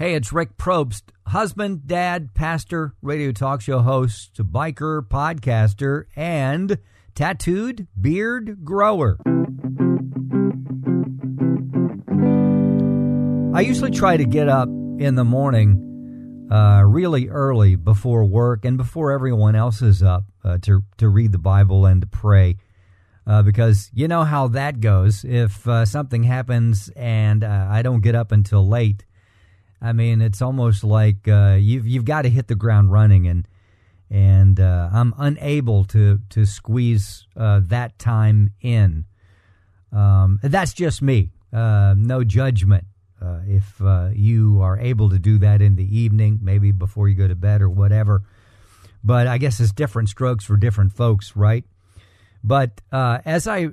Hey, it's Rick Probst, husband, dad, pastor, radio talk show host, biker, podcaster, and tattooed beard grower. I usually try to get up in the morning uh, really early before work and before everyone else is up uh, to, to read the Bible and to pray. Uh, because you know how that goes. If uh, something happens and uh, I don't get up until late, I mean, it's almost like uh, you've you've got to hit the ground running, and and uh, I'm unable to to squeeze uh, that time in. Um, that's just me. Uh, no judgment. Uh, if uh, you are able to do that in the evening, maybe before you go to bed or whatever. But I guess it's different strokes for different folks, right? But as I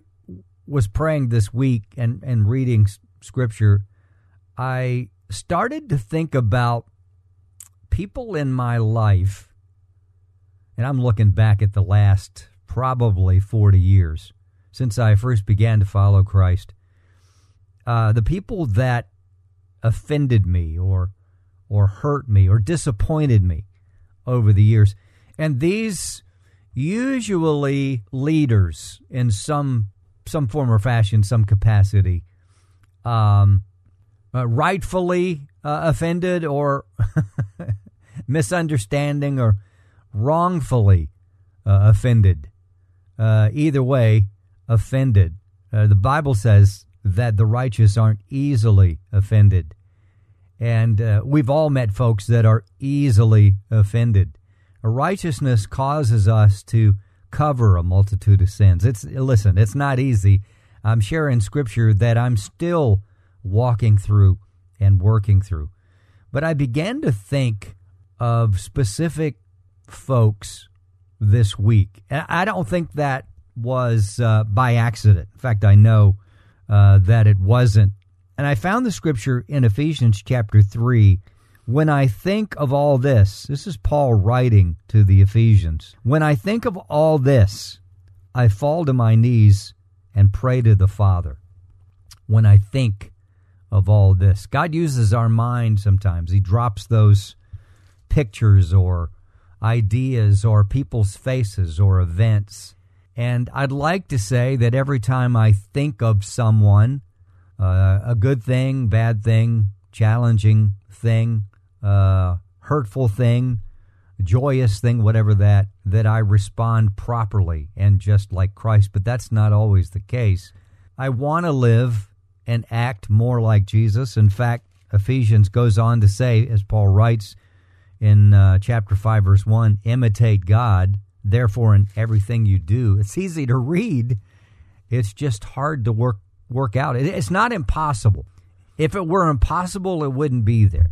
was praying this week and and reading scripture, I started to think about people in my life, and I'm looking back at the last probably 40 years since I first began to follow Christ. Uh, the people that offended me or or hurt me or disappointed me over the years. And these usually leaders in some some form or fashion, some capacity. Um, uh, rightfully uh, offended or misunderstanding or wrongfully uh, offended. Uh, either way, offended. Uh, the Bible says that the righteous aren't easily offended. And uh, we've all met folks that are easily offended. Righteousness causes us to cover a multitude of sins. It's listen, it's not easy. I'm sharing scripture that I'm still walking through and working through. But I began to think of specific folks this week. And I don't think that was uh, by accident. In fact, I know uh, that it wasn't. And I found the scripture in Ephesians chapter 3. When I think of all this, this is Paul writing to the Ephesians. When I think of all this, I fall to my knees and pray to the Father. When I think of all this. God uses our mind sometimes. He drops those pictures or ideas or people's faces or events. And I'd like to say that every time I think of someone, uh, a good thing, bad thing, challenging thing, uh, hurtful thing, joyous thing, whatever that, that I respond properly and just like Christ. But that's not always the case. I want to live and act more like Jesus. In fact, Ephesians goes on to say, as Paul writes in uh, chapter 5, verse 1, imitate God, therefore, in everything you do. It's easy to read, it's just hard to work, work out. It's not impossible. If it were impossible, it wouldn't be there.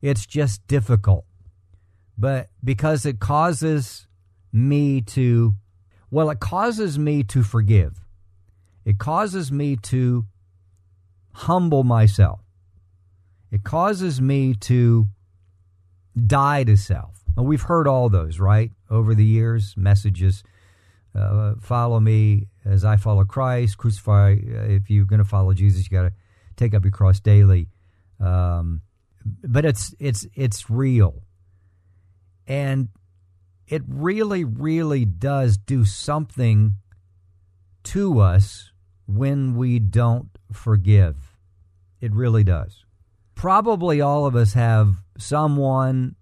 It's just difficult. But because it causes me to, well, it causes me to forgive. It causes me to humble myself. It causes me to die to self. Well, we've heard all those, right? Over the years, messages uh, follow me as I follow Christ, crucify. Uh, if you're going to follow Jesus, you got to take up your cross daily. Um, but it's it's it's real, and it really, really does do something to us when we don't forgive. It really does. Probably all of us have someone,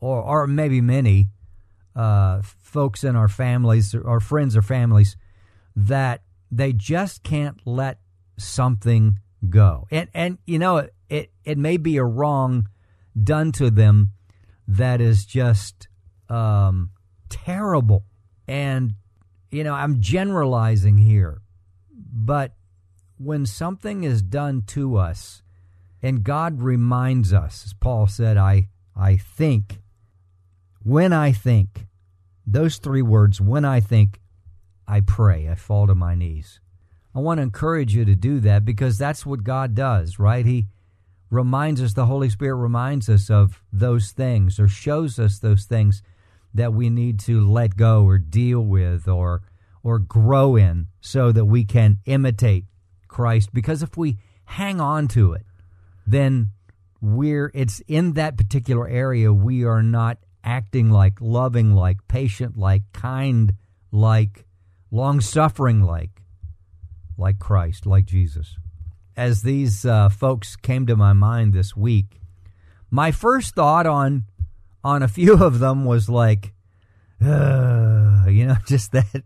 or, or maybe many, uh, folks in our families, or friends or families, that they just can't let something go. And, and you know, it, it may be a wrong done to them that is just um, terrible. And, you know, I'm generalizing here, but when something is done to us And God reminds us, as Paul said, I, I think, when I think, those three words, when I think, I pray, I fall to my knees. I want to encourage you to do that because that's what God does, right? He reminds us, the Holy Spirit reminds us of those things or shows us those things that we need to let go or deal with or or grow in so that we can imitate Christ because if we hang on to it then we're it's in that particular area we are not acting like loving like patient like kind like long suffering like like Christ like Jesus. As these uh, folks came to my mind this week my first thought on on a few of them was like uh, you know just that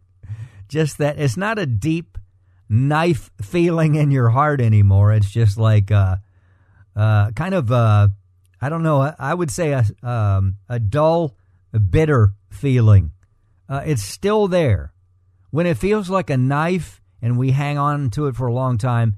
just that. It's not a deep knife feeling in your heart anymore it's just like uh uh, kind of uh, I don't know. I would say a um, a dull, bitter feeling. Uh, it's still there when it feels like a knife, and we hang on to it for a long time.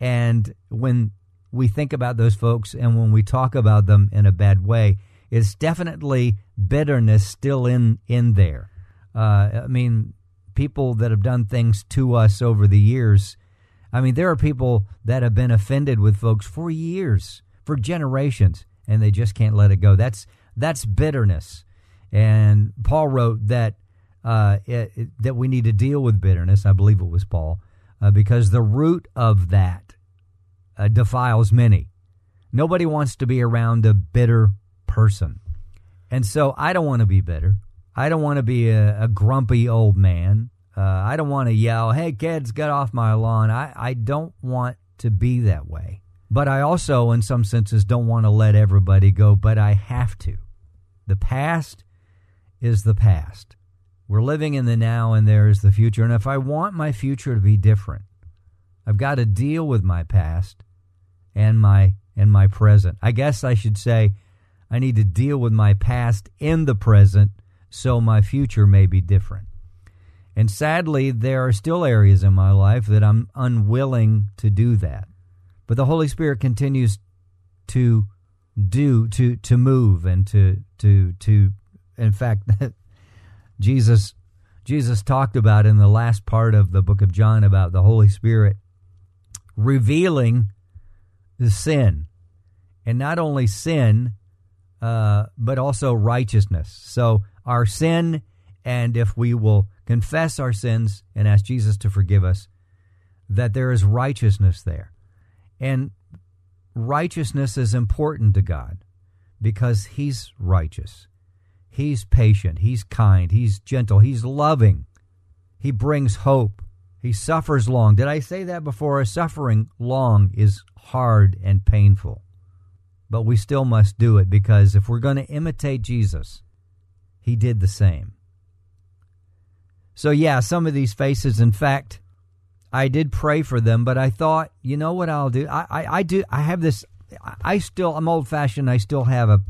And when we think about those folks, and when we talk about them in a bad way, it's definitely bitterness still in in there. Uh, I mean, people that have done things to us over the years I mean, there are people that have been offended with folks for years, for generations, and they just can't let it go. That's that's bitterness. And Paul wrote that uh, it, it, that we need to deal with bitterness. I believe it was Paul, uh, because the root of that uh, defiles many. Nobody wants to be around a bitter person, and so I don't want to be bitter. I don't want to be a, a grumpy old man. Uh, I don't want to yell, hey, kids, get off my lawn. I, I don't want to be that way. But I also, in some senses, don't want to let everybody go, but I have to. The past is the past. We're living in the now, and there is the future. And if I want my future to be different, I've got to deal with my past and my and my present. I guess I should say I need to deal with my past in the present so my future may be different. And sadly, there are still areas in my life that I'm unwilling to do that. But the Holy Spirit continues to do to to move and to to to in fact Jesus Jesus talked about in the last part of the book of John about the Holy Spirit revealing the sin and not only sin uh, but also righteousness so our sin and if we will confess our sins and ask Jesus to forgive us, that there is righteousness there. And righteousness is important to God because He's righteous. He's patient. He's kind. He's gentle. He's loving. He brings hope. He suffers long. Did I say that before? Suffering long is hard and painful. But we still must do it because if we're going to imitate Jesus, He did the same. So, yeah, some of these faces, in fact, I did pray for them, but I thought, you know what I'll do? I, I, I do. I have this. I still. I'm old fashioned. I still have a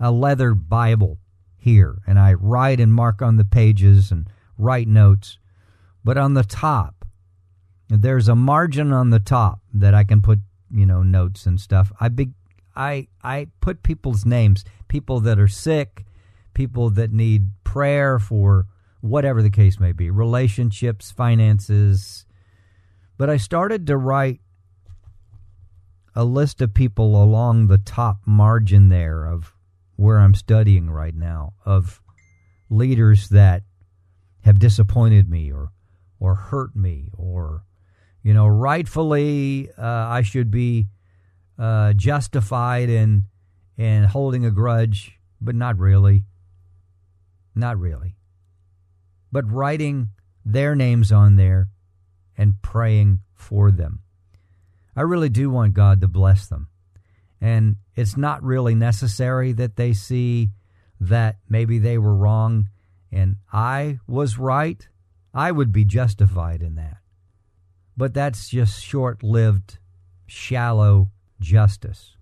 a leather Bible here, and I write and mark on the pages and write notes. But on the top, there's a margin on the top that I can put, you know, notes and stuff. I big. I I put people's names, people that are sick, people that need prayer for whatever the case may be, relationships, finances. But I started to write a list of people along the top margin there of where I'm studying right now, of leaders that have disappointed me or or hurt me or you know rightfully uh, I should be uh, justified in in holding a grudge, but not really. Not really but writing their names on there and praying for them. I really do want God to bless them. And it's not really necessary that they see that maybe they were wrong and I was right. I would be justified in that. But that's just short lived, shallow justice.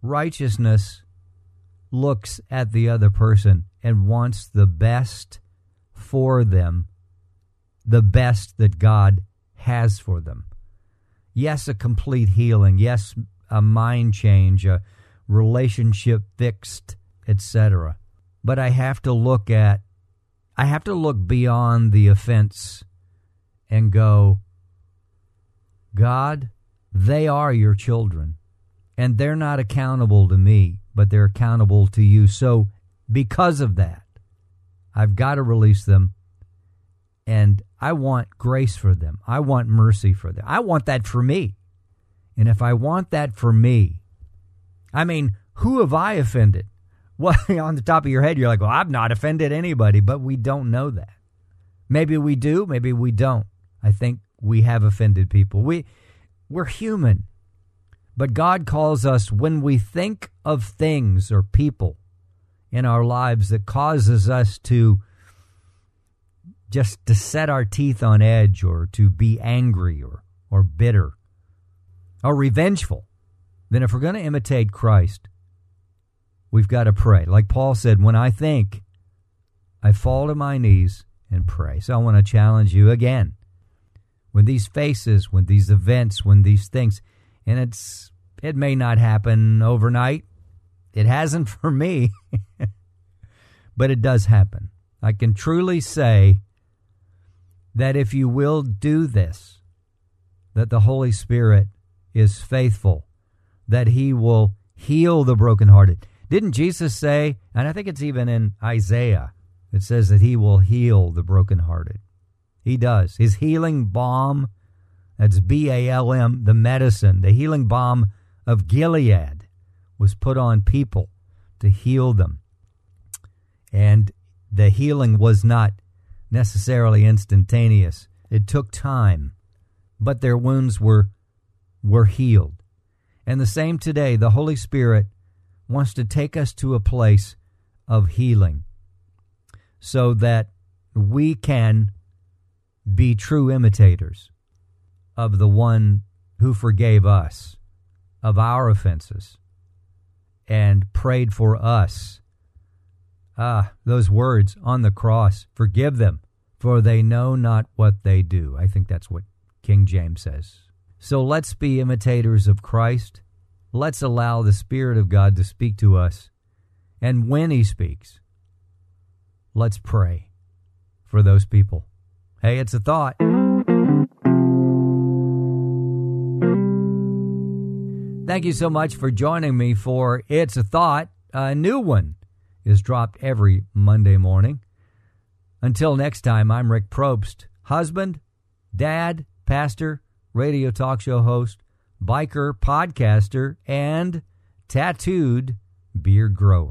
Righteousness looks at the other person and wants the best for them the best that God has for them. Yes, a complete healing. Yes, a mind change, a relationship fixed, etc. But I have to look at, I have to look beyond the offense and go, God, they are your children, and they're not accountable to me, but they're accountable to you. So, because of that, I've got to release them, and I want grace for them. I want mercy for them. I want that for me. And if I want that for me, I mean, who have I offended? Well, on the top of your head, you're like, well, I've not offended anybody, but we don't know that. Maybe we do, maybe we don't. I think we have offended people. We we're human. But God calls us when we think of things or people in our lives that causes us to just to set our teeth on edge or to be angry or or bitter or revengeful, then if we're going to imitate Christ, we've got to pray. Like Paul said, when I think, I fall to my knees and pray. So I want to challenge you again. When these faces, when these events, when these things, and it's it may not happen overnight. It hasn't for me. but it does happen. I can truly say that if you will do this, that the Holy Spirit is faithful, that he will heal the brokenhearted. Didn't Jesus say, and I think it's even in Isaiah, it says that he will heal the brokenhearted. He does. His healing balm, that's B A L M, the medicine, the healing balm of Gilead was put on people to heal them. And the healing was not necessarily instantaneous, it took time, but their wounds were were healed. And the same today, the Holy Spirit wants to take us to a place of healing so that we can be true imitators of the one who forgave us of our offenses and prayed for us. Ah, those words on the cross forgive them, for they know not what they do. I think that's what King James says. So let's be imitators of Christ. Let's allow the Spirit of God to speak to us. And when He speaks, let's pray for those people. Hey, it's a thought. Thank you so much for joining me for It's a Thought. A new one is dropped every Monday morning. Until next time, I'm Rick Probst, husband, dad, pastor, radio talk show host, biker, podcaster, and tattooed beer grower.